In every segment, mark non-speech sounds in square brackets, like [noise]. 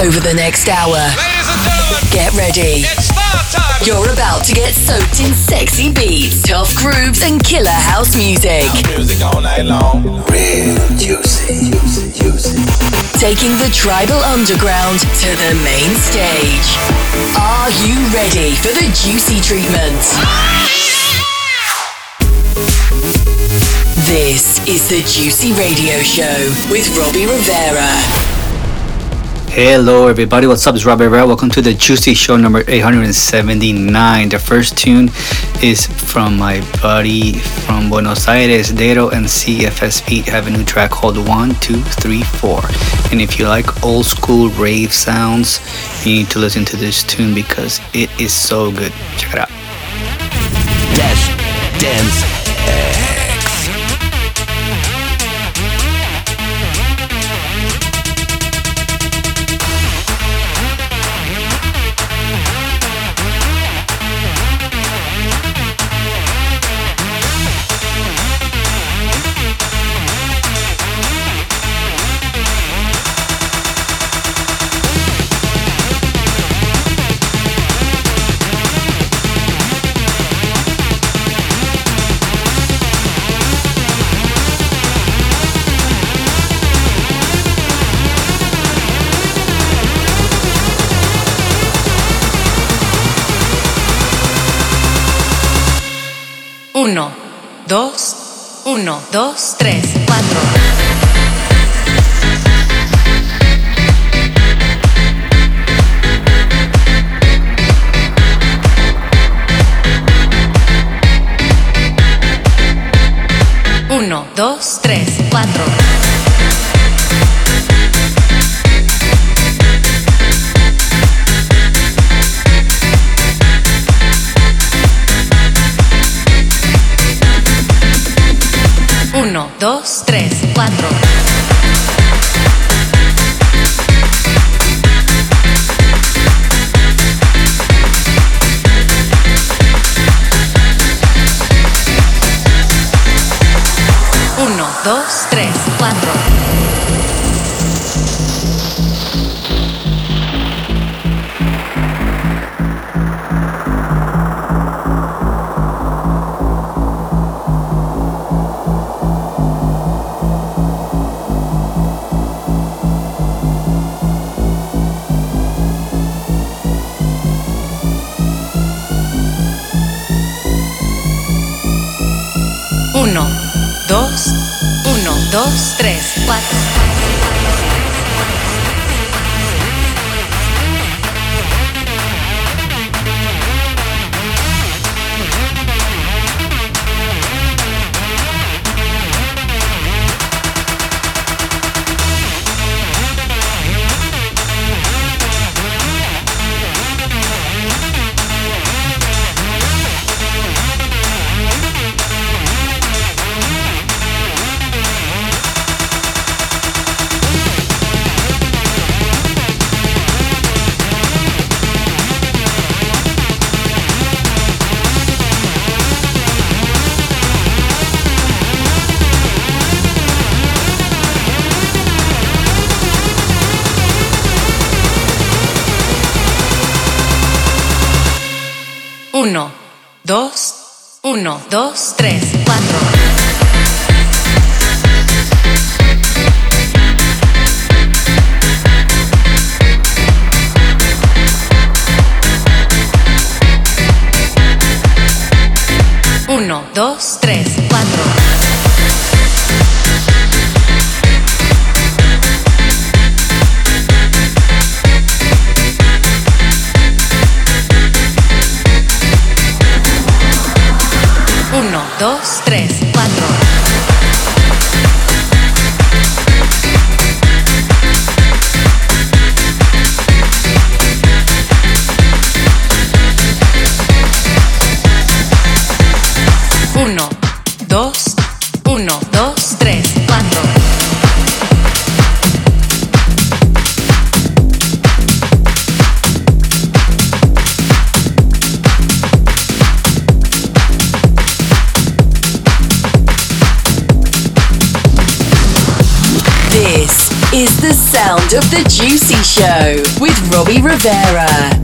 over the next hour. Ladies and gentlemen, Get ready. It's far time. You're about to get soaked in sexy beats, tough grooves, and killer house music. Music all night long. Real juicy, juicy, juicy. Taking the tribal underground to the main stage. Are you ready for the juicy treatment? This is the Juicy Radio Show with Robbie Rivera. Hello, everybody. What's up? It's Robbie Rivera. Welcome to the Juicy Show number 879. The first tune is from my buddy from Buenos Aires, Dero and CFS Beat have a new track called 1234. And if you like old school rave sounds, you need to listen to this tune because it is so good. Check it out. Dash Dance 3. 4. Uno, dos, tres, cuatro. Of The Juicy Show with Robbie Rivera.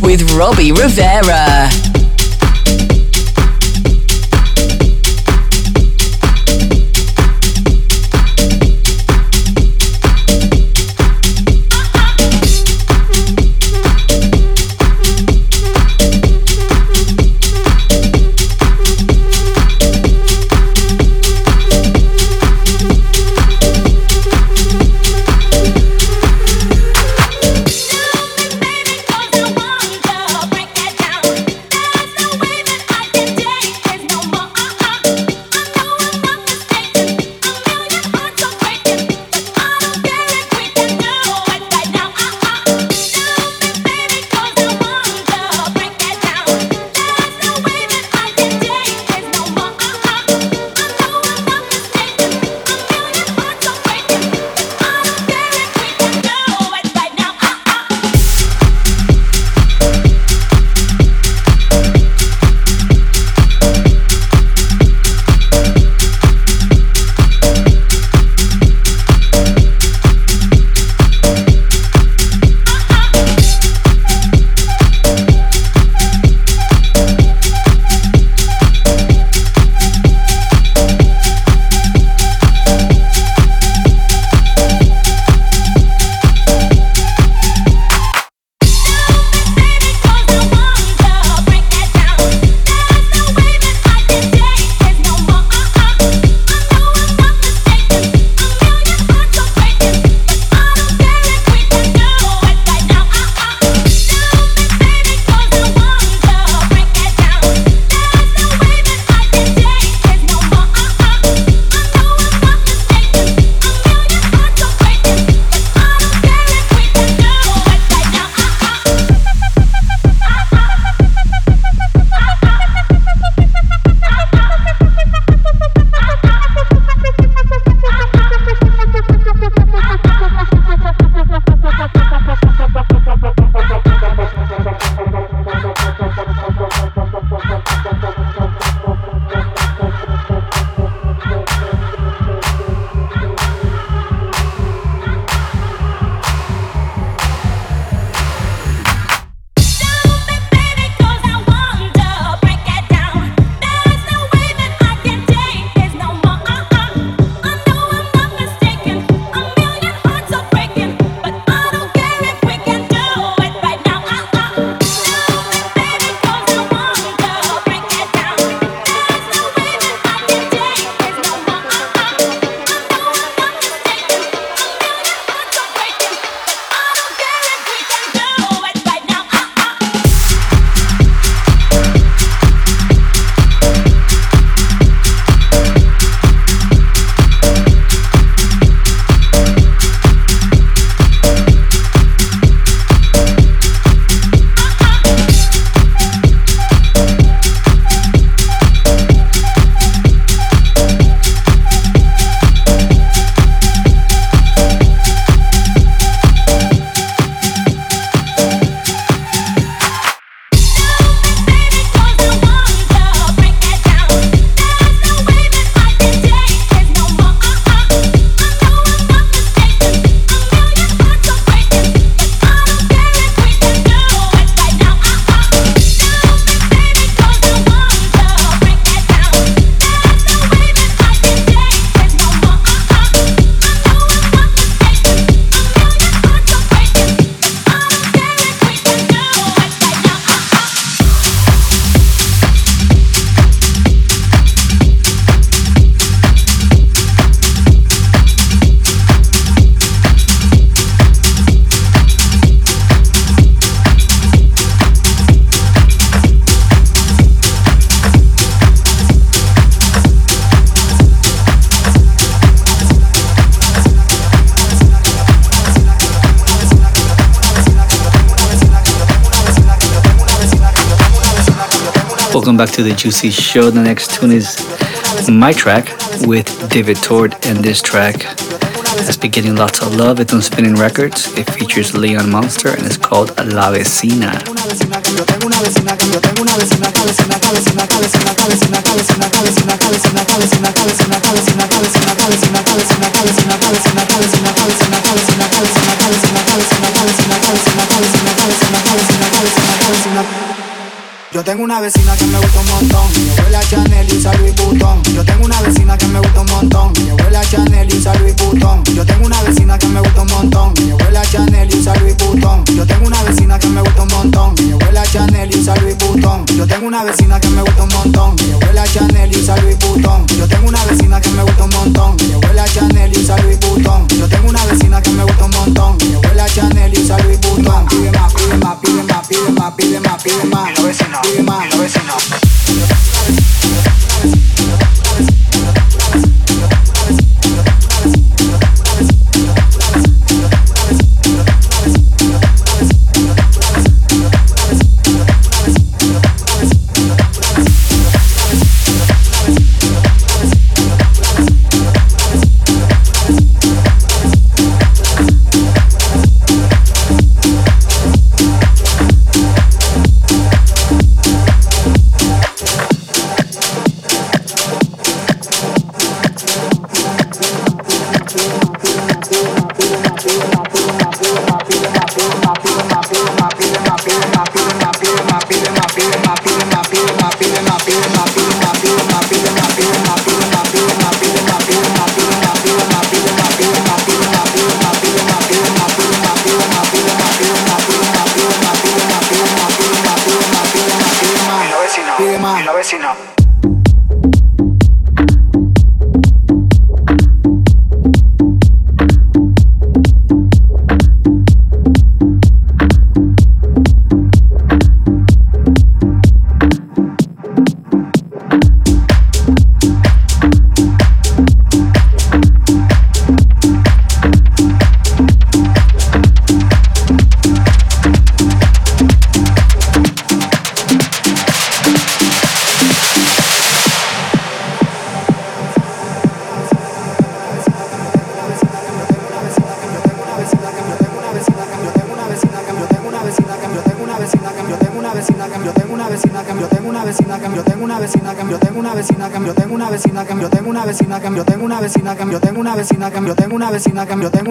With Robbie Rivera. Welcome back to the Juicy Show. The next tune is my track with David Tort, and this track has been getting lots of love. It's on Spinnin' Records. It features Leon Monster and it's called La Vecina. [laughs] Yo tengo una vecina que me gusta un montón. Mi abuela Chanel y usa Louis Vuitton. Yo tengo una vecina que me gusta un montón. Mi abuela Chanel y usa Louis Vuitton. Yo tengo una vecina que me gusta un montón. Mi abuela Chanel y usa Louis Vuitton. Yo tengo una vecina que me gusta un montón. Mi abuela Chanel y usa Louis Vuitton. Yo tengo una vecina que me gusta un montón. Mi abuela Chanel y usa Louis Vuitton. Yo tengo una vecina que me gusta un montón. Mi abuela Chanel y usa Louis Vuitton. Yo tengo una vecina que me gusta un montón. Mi abuela Chanel y usa Louis Vuitton. Pide más, pide más, pide más, pide más, pide más, pide más Dima. Y lo ves, no. una vecina que yo tengo una vecina que yo tengo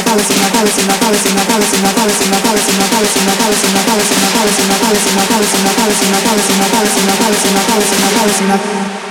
Thank you.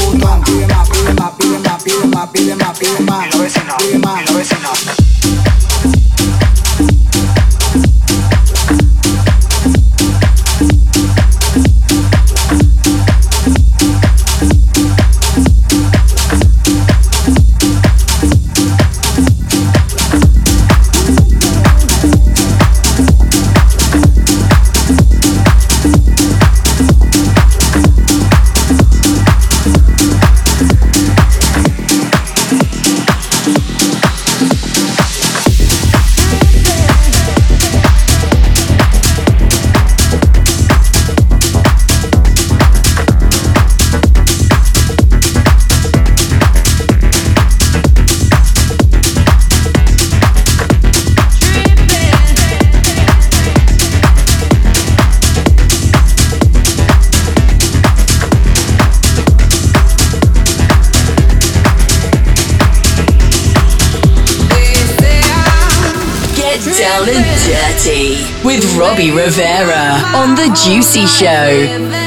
pide más, pide más, pide más, pide más, pide más, pide más, pide más, pide más. Rivera on The Juicy Show.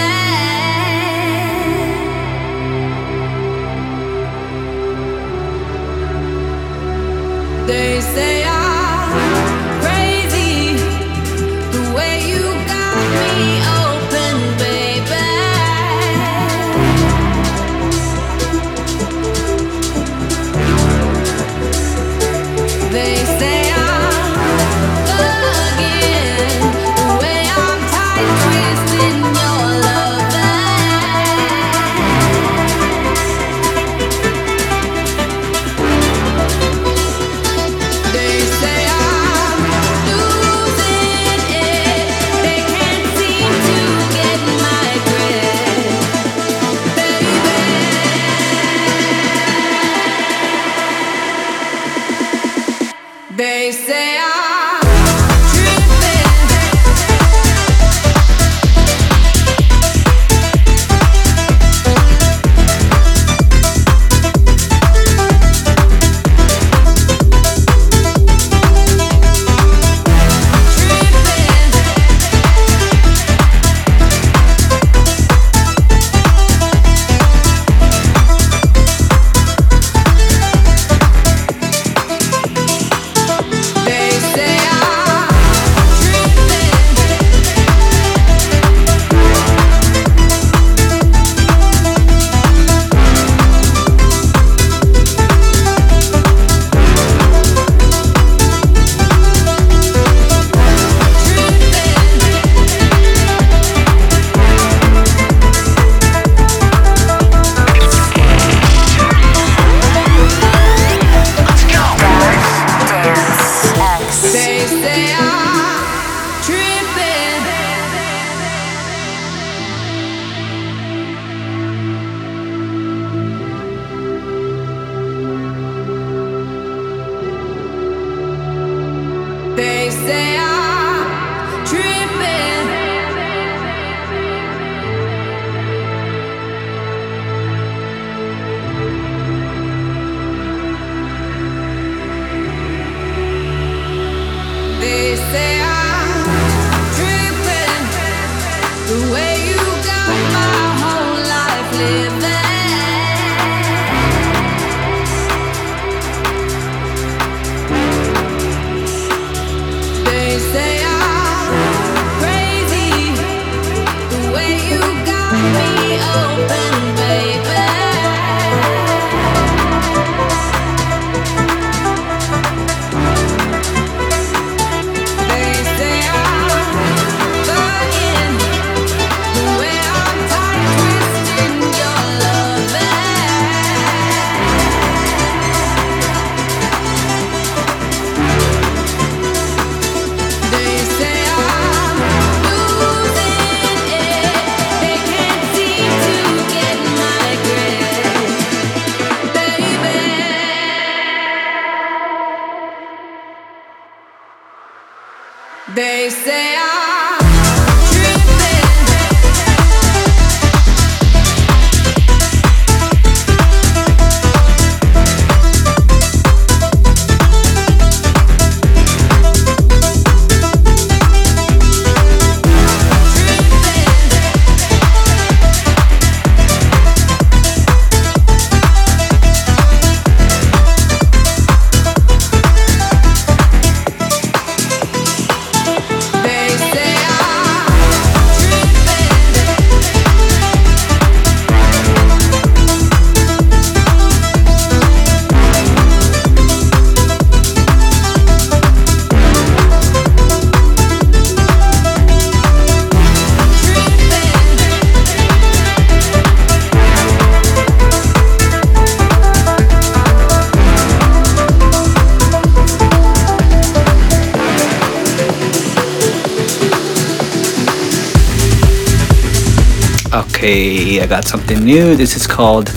I got something new. This is called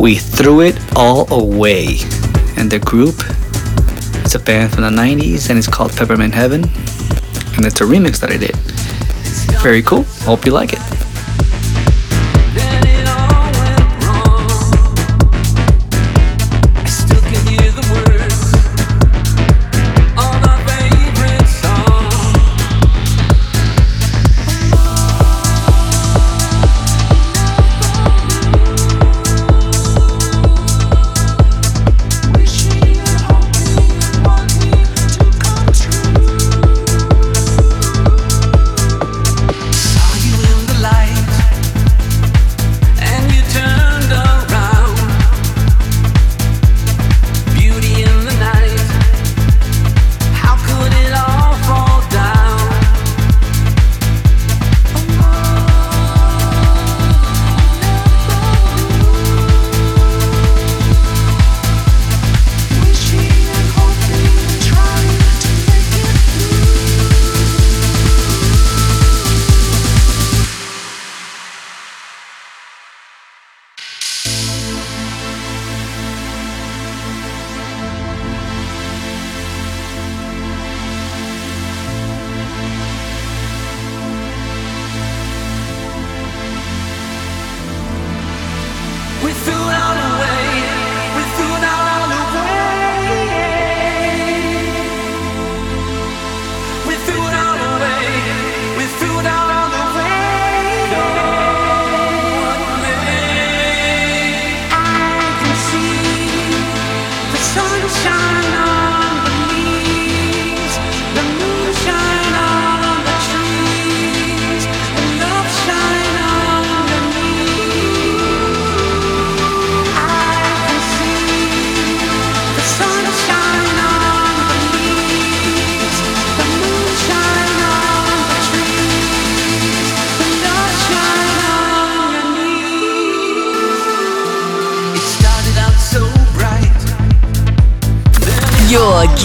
We Threw It All Away. And the group, it's a band from the 90s and it's called Peppermint Heaven. And it's a remix that I did. Very cool. Hope you like it.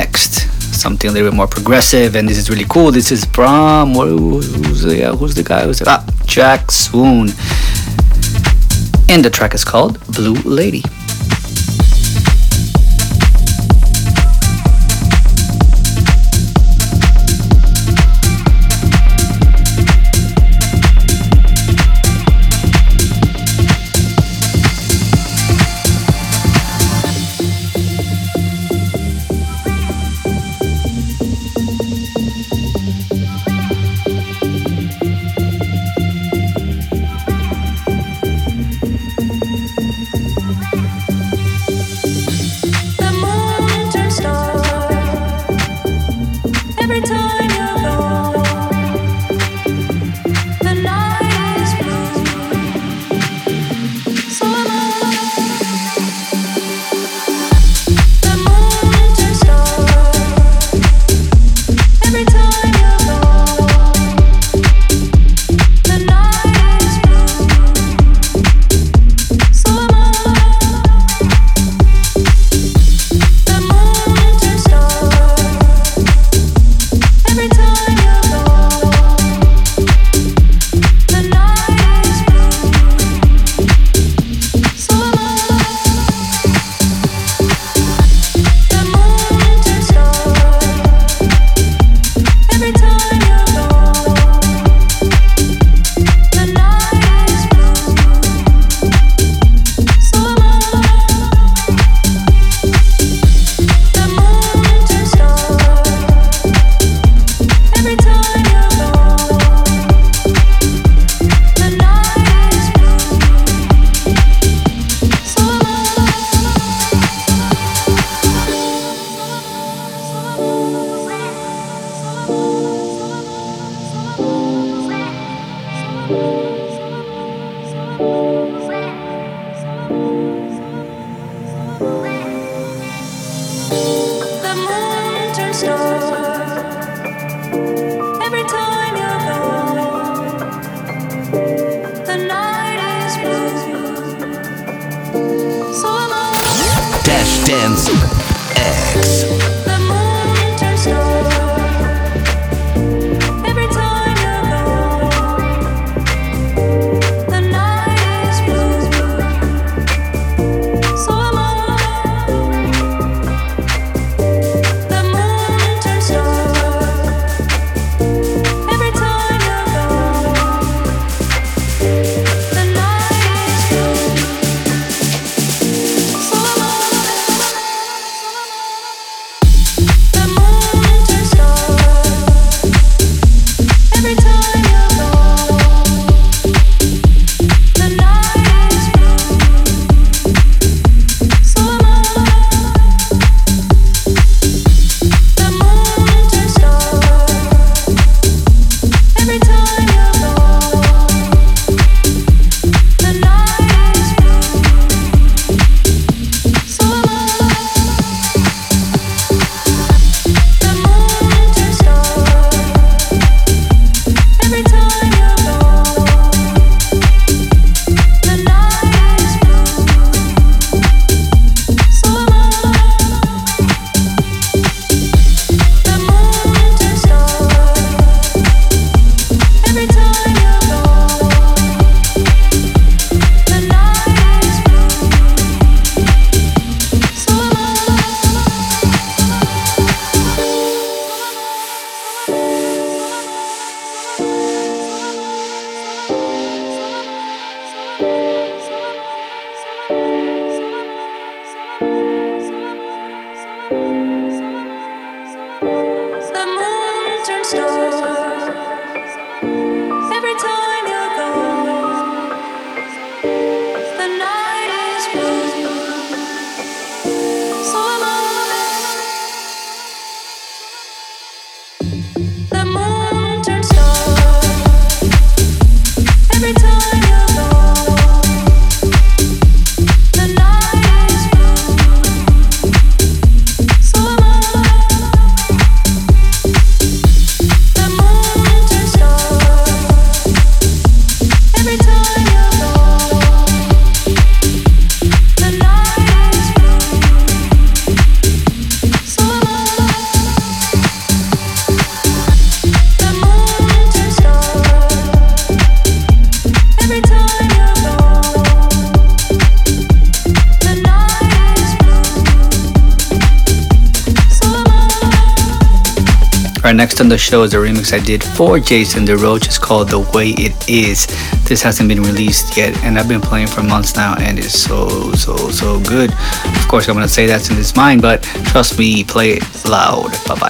Next, something a little bit more progressive, and this is really cool. This is from who's the who's the guy? Who's the, ah Jack Swoon, and the track is called Blue Lady. on the show is a remix I did for Jason Deroach. It's called The Way It Is. This hasn't been released yet, and I've been playing for months now, and it's so, so, so good. Of course, I'm going to say that's in his mind, but trust me, play it loud. Bye bye.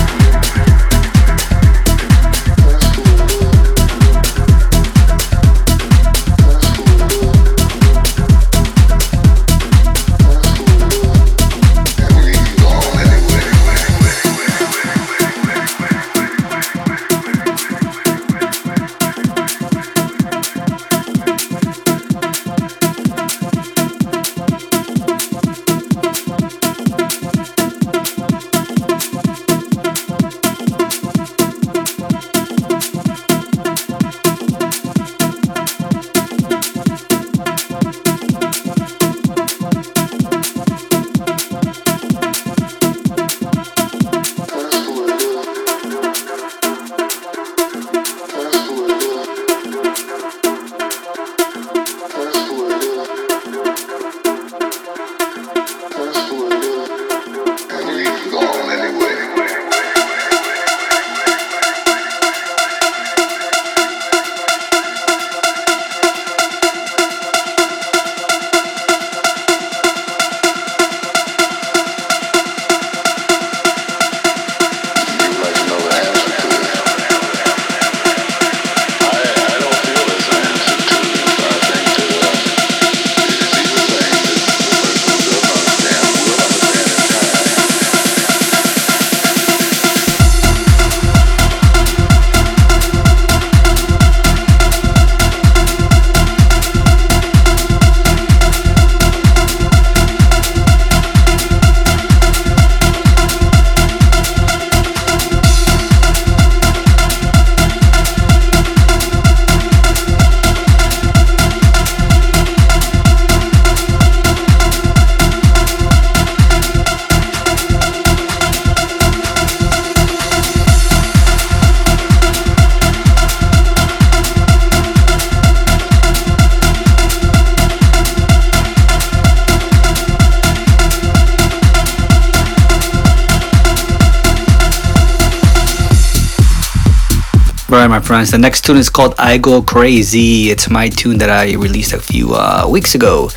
My friends, the next tune is called I Go Crazy. It's my tune that I released a few uh, weeks ago.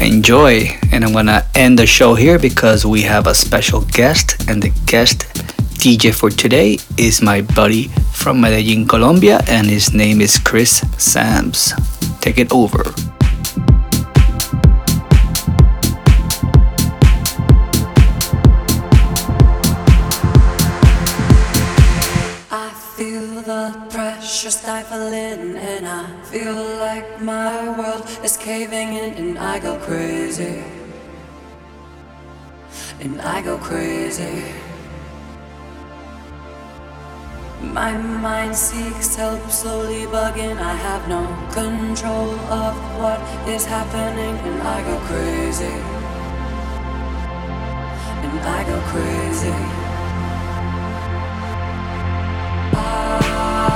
Enjoy. And I'm gonna end the show here because we have a special guest, and the guest DJ for today is my buddy from Medellin, Colombia, and his name is Chris Sams. Take it over. Stifling, and I feel like my world is caving in, and I go crazy. And I go crazy. My mind seeks help, slowly bugging. I have no control of what is happening, and I go crazy. And I go crazy. I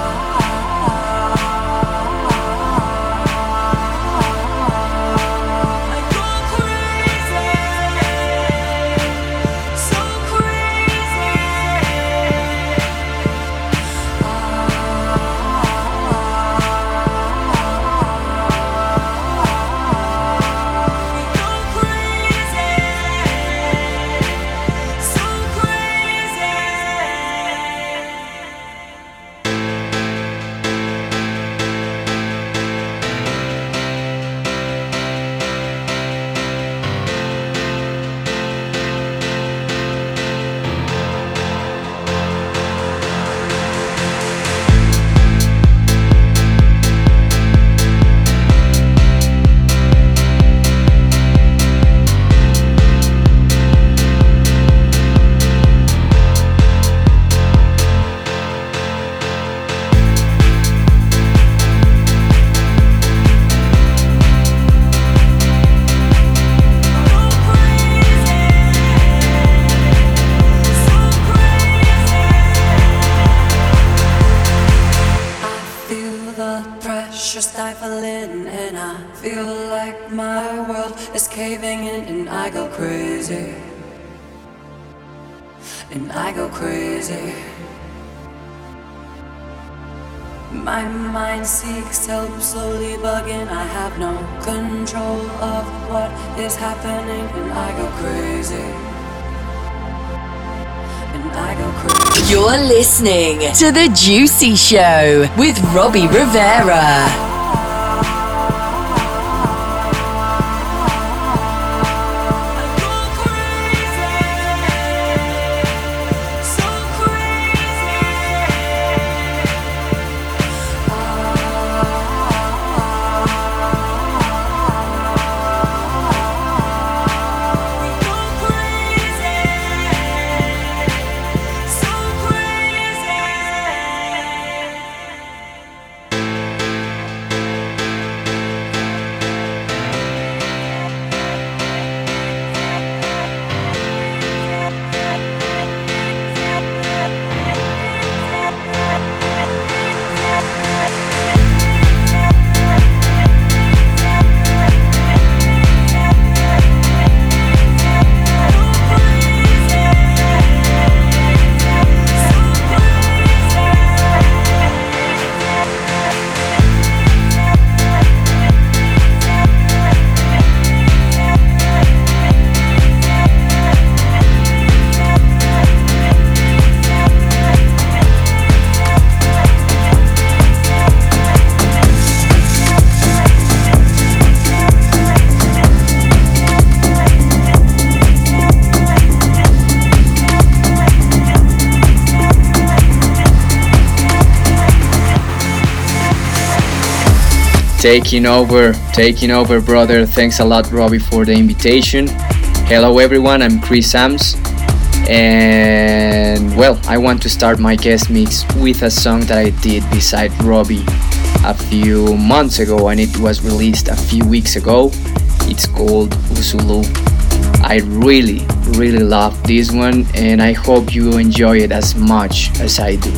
stifling, and I feel like my world is caving in, and I go crazy. And I go crazy. My mind seeks help, slowly bugging. I have no control of what is happening, and I go crazy. And I go crazy. You're listening to The Juicy Show with Robbie Rivera. Taking over, taking over, brother. Thanks a lot, Robbie, for the invitation. Hello, everyone. I'm Chris Sams. And well, I want to start my guest mix with a song that I did beside Robbie a few months ago, and it was released a few weeks ago. It's called Usulu. I really, really love this one, and I hope you enjoy it as much as I do.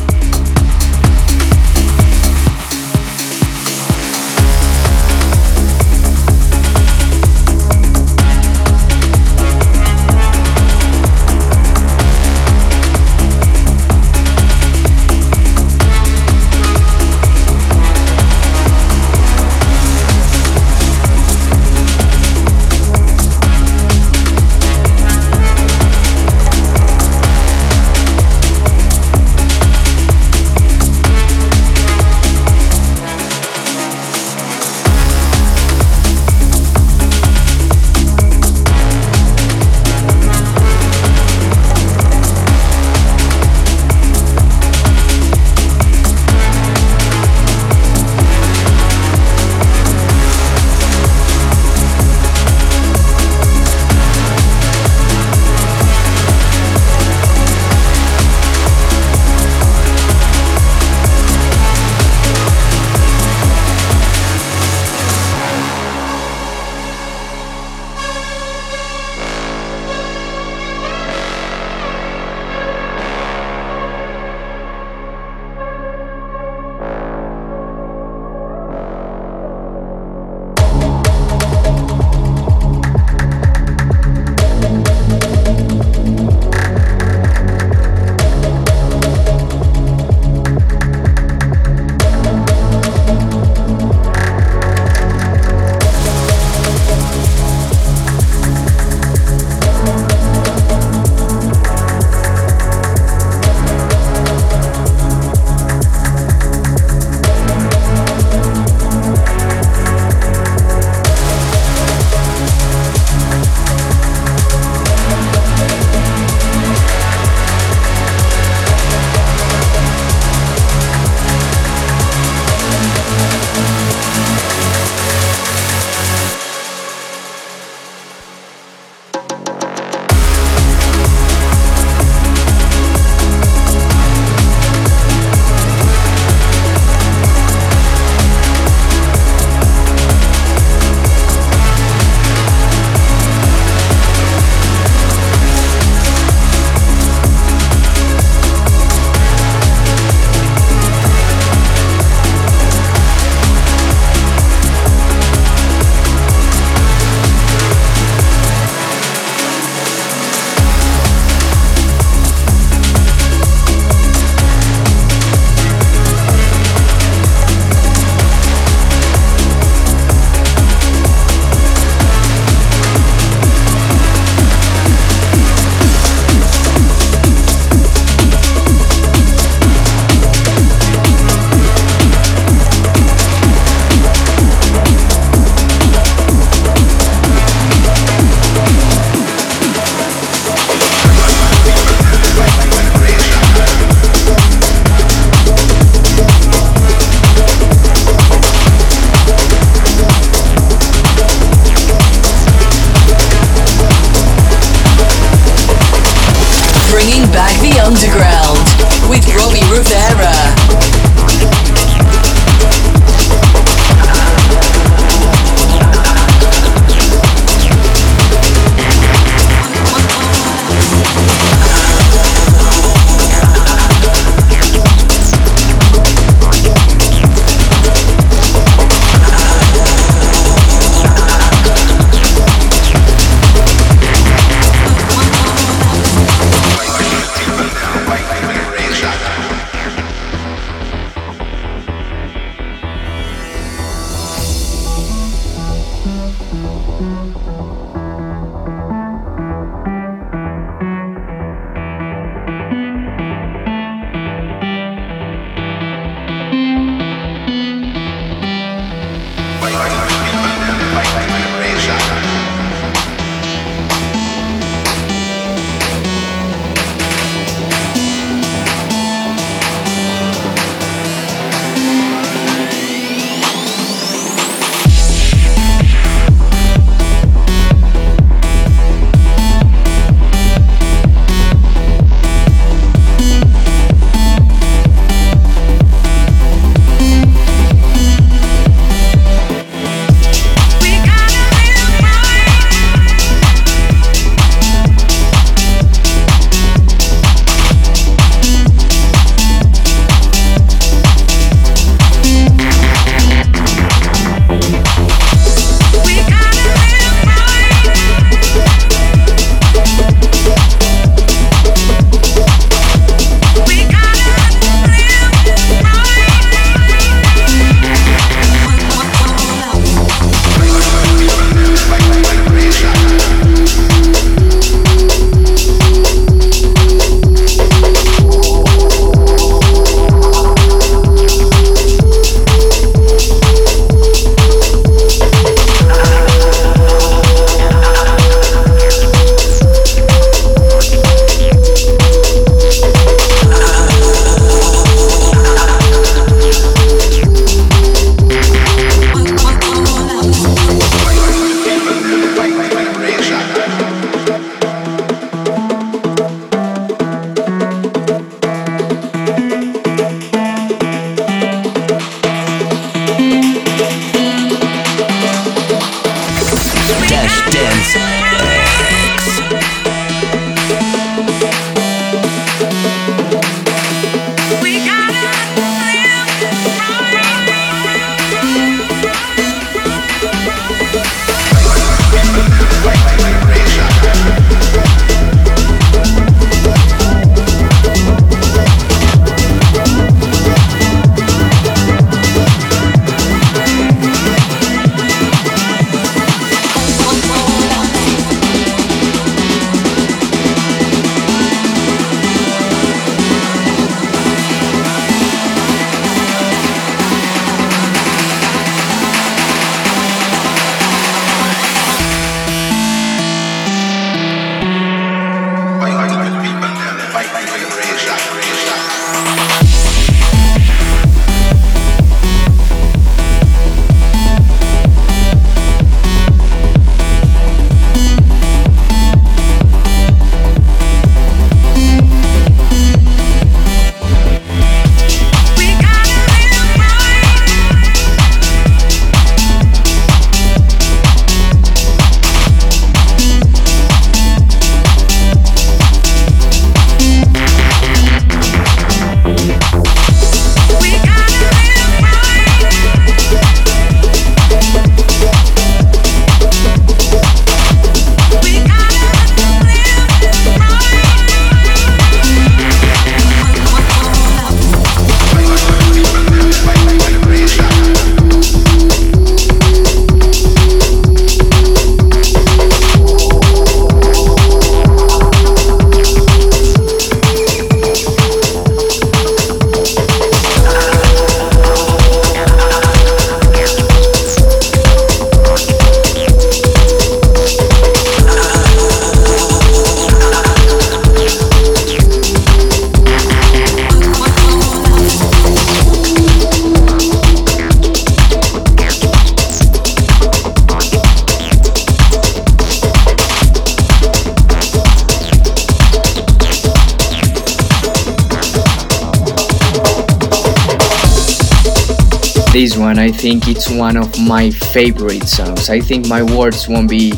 One, I think it's one of my favorite songs. I think my words won't be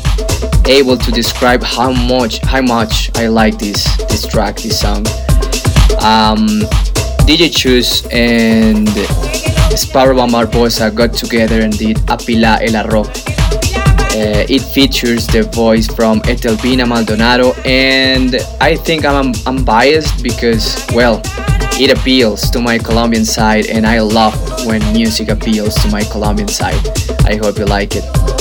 able to describe how much how much I like this this track, this song. Um, DJ Chus and Sparrow Barbossa got together and did Apila El Arro. Uh, it features the voice from Etelvina Maldonado, and I think I'm, I'm biased because, well, it appeals to my Colombian side, and I love when music appeals to my Colombian side. I hope you like it.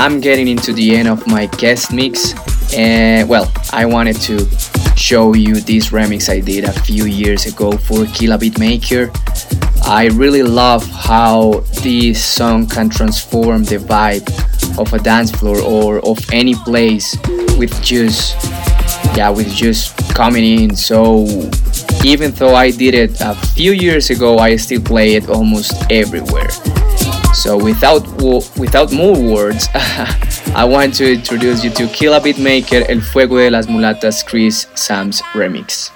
I'm getting into the end of my guest mix, and well, I wanted to show you this remix I did a few years ago for Killa Beatmaker. I really love how this song can transform the vibe of a dance floor or of any place with just yeah with just coming in so even though I did it a few years ago I still play it almost everywhere so without without more words [laughs] I want to introduce you to Killa Beatmaker El Fuego de las Mulatas Chris Sams remix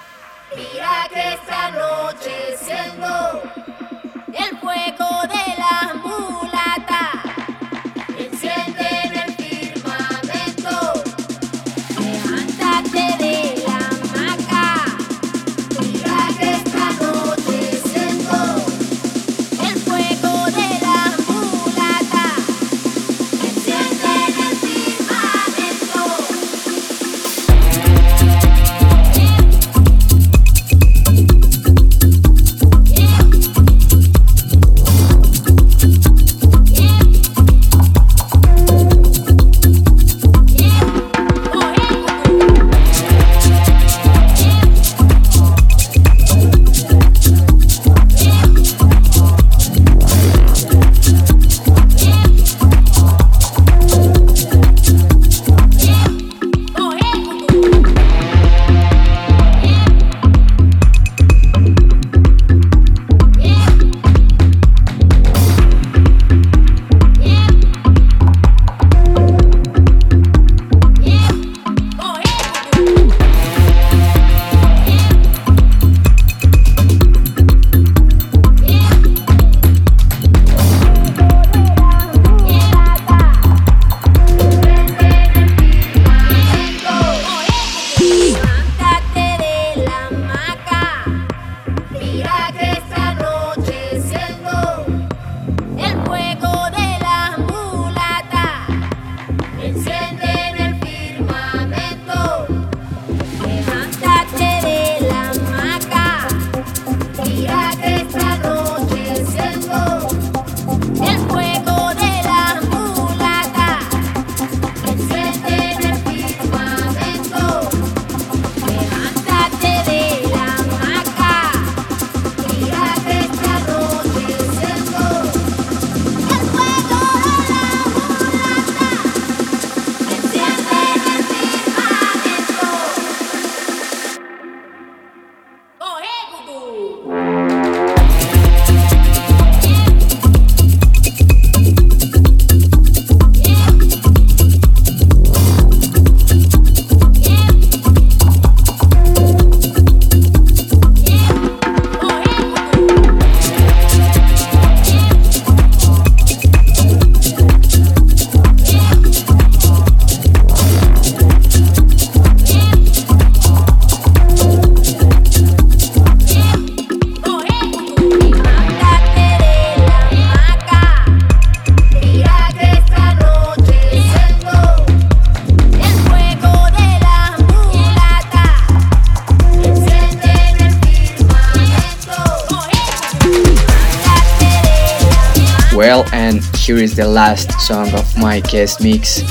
the last song of my guest mix.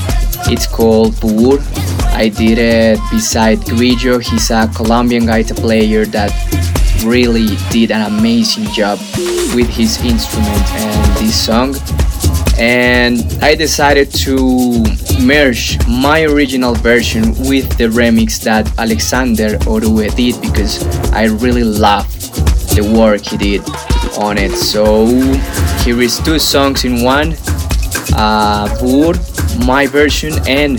It's called Pur. I did it beside Grillo. He's a Colombian guitar player that really did an amazing job with his instrument and this song. And I decided to merge my original version with the remix that Alexander Orue did because I really love the work he did on it. So here is two songs in one. Uh, my version, and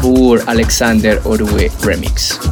Pur Alexander Orue remix.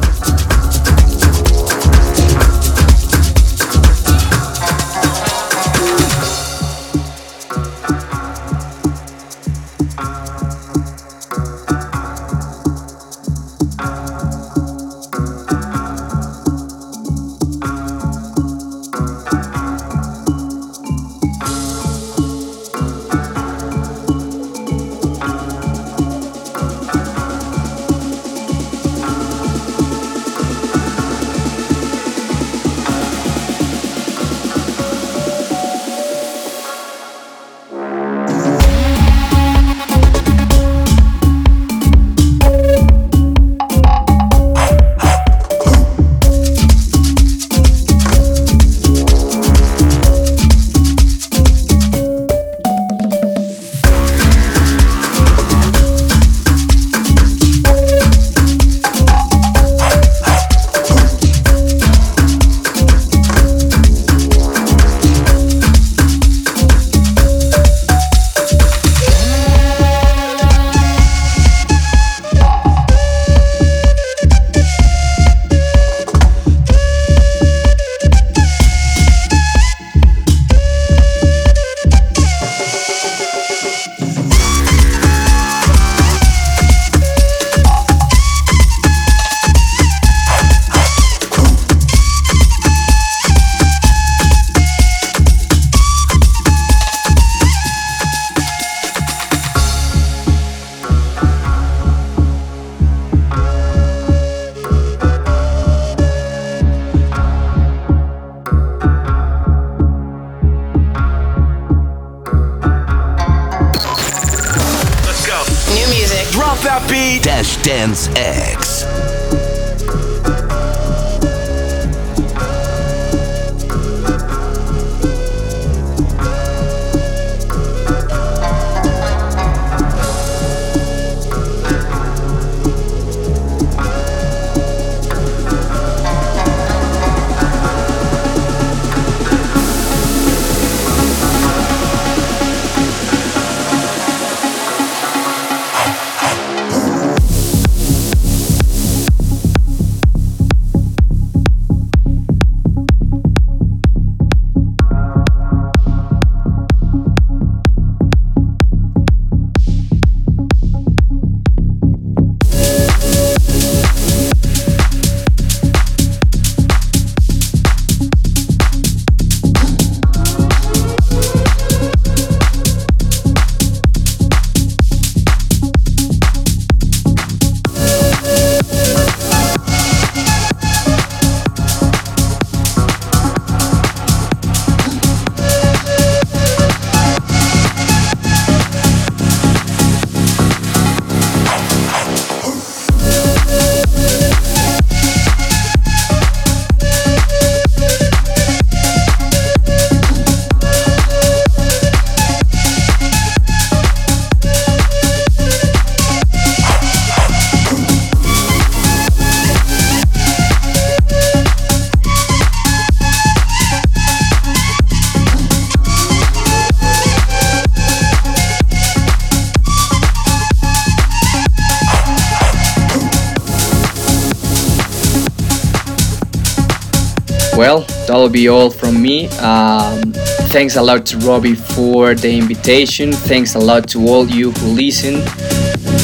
That'll be all from me. Um, thanks a lot to Robbie for the invitation. Thanks a lot to all you who listen.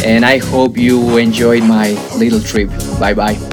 And I hope you enjoyed my little trip. Bye bye.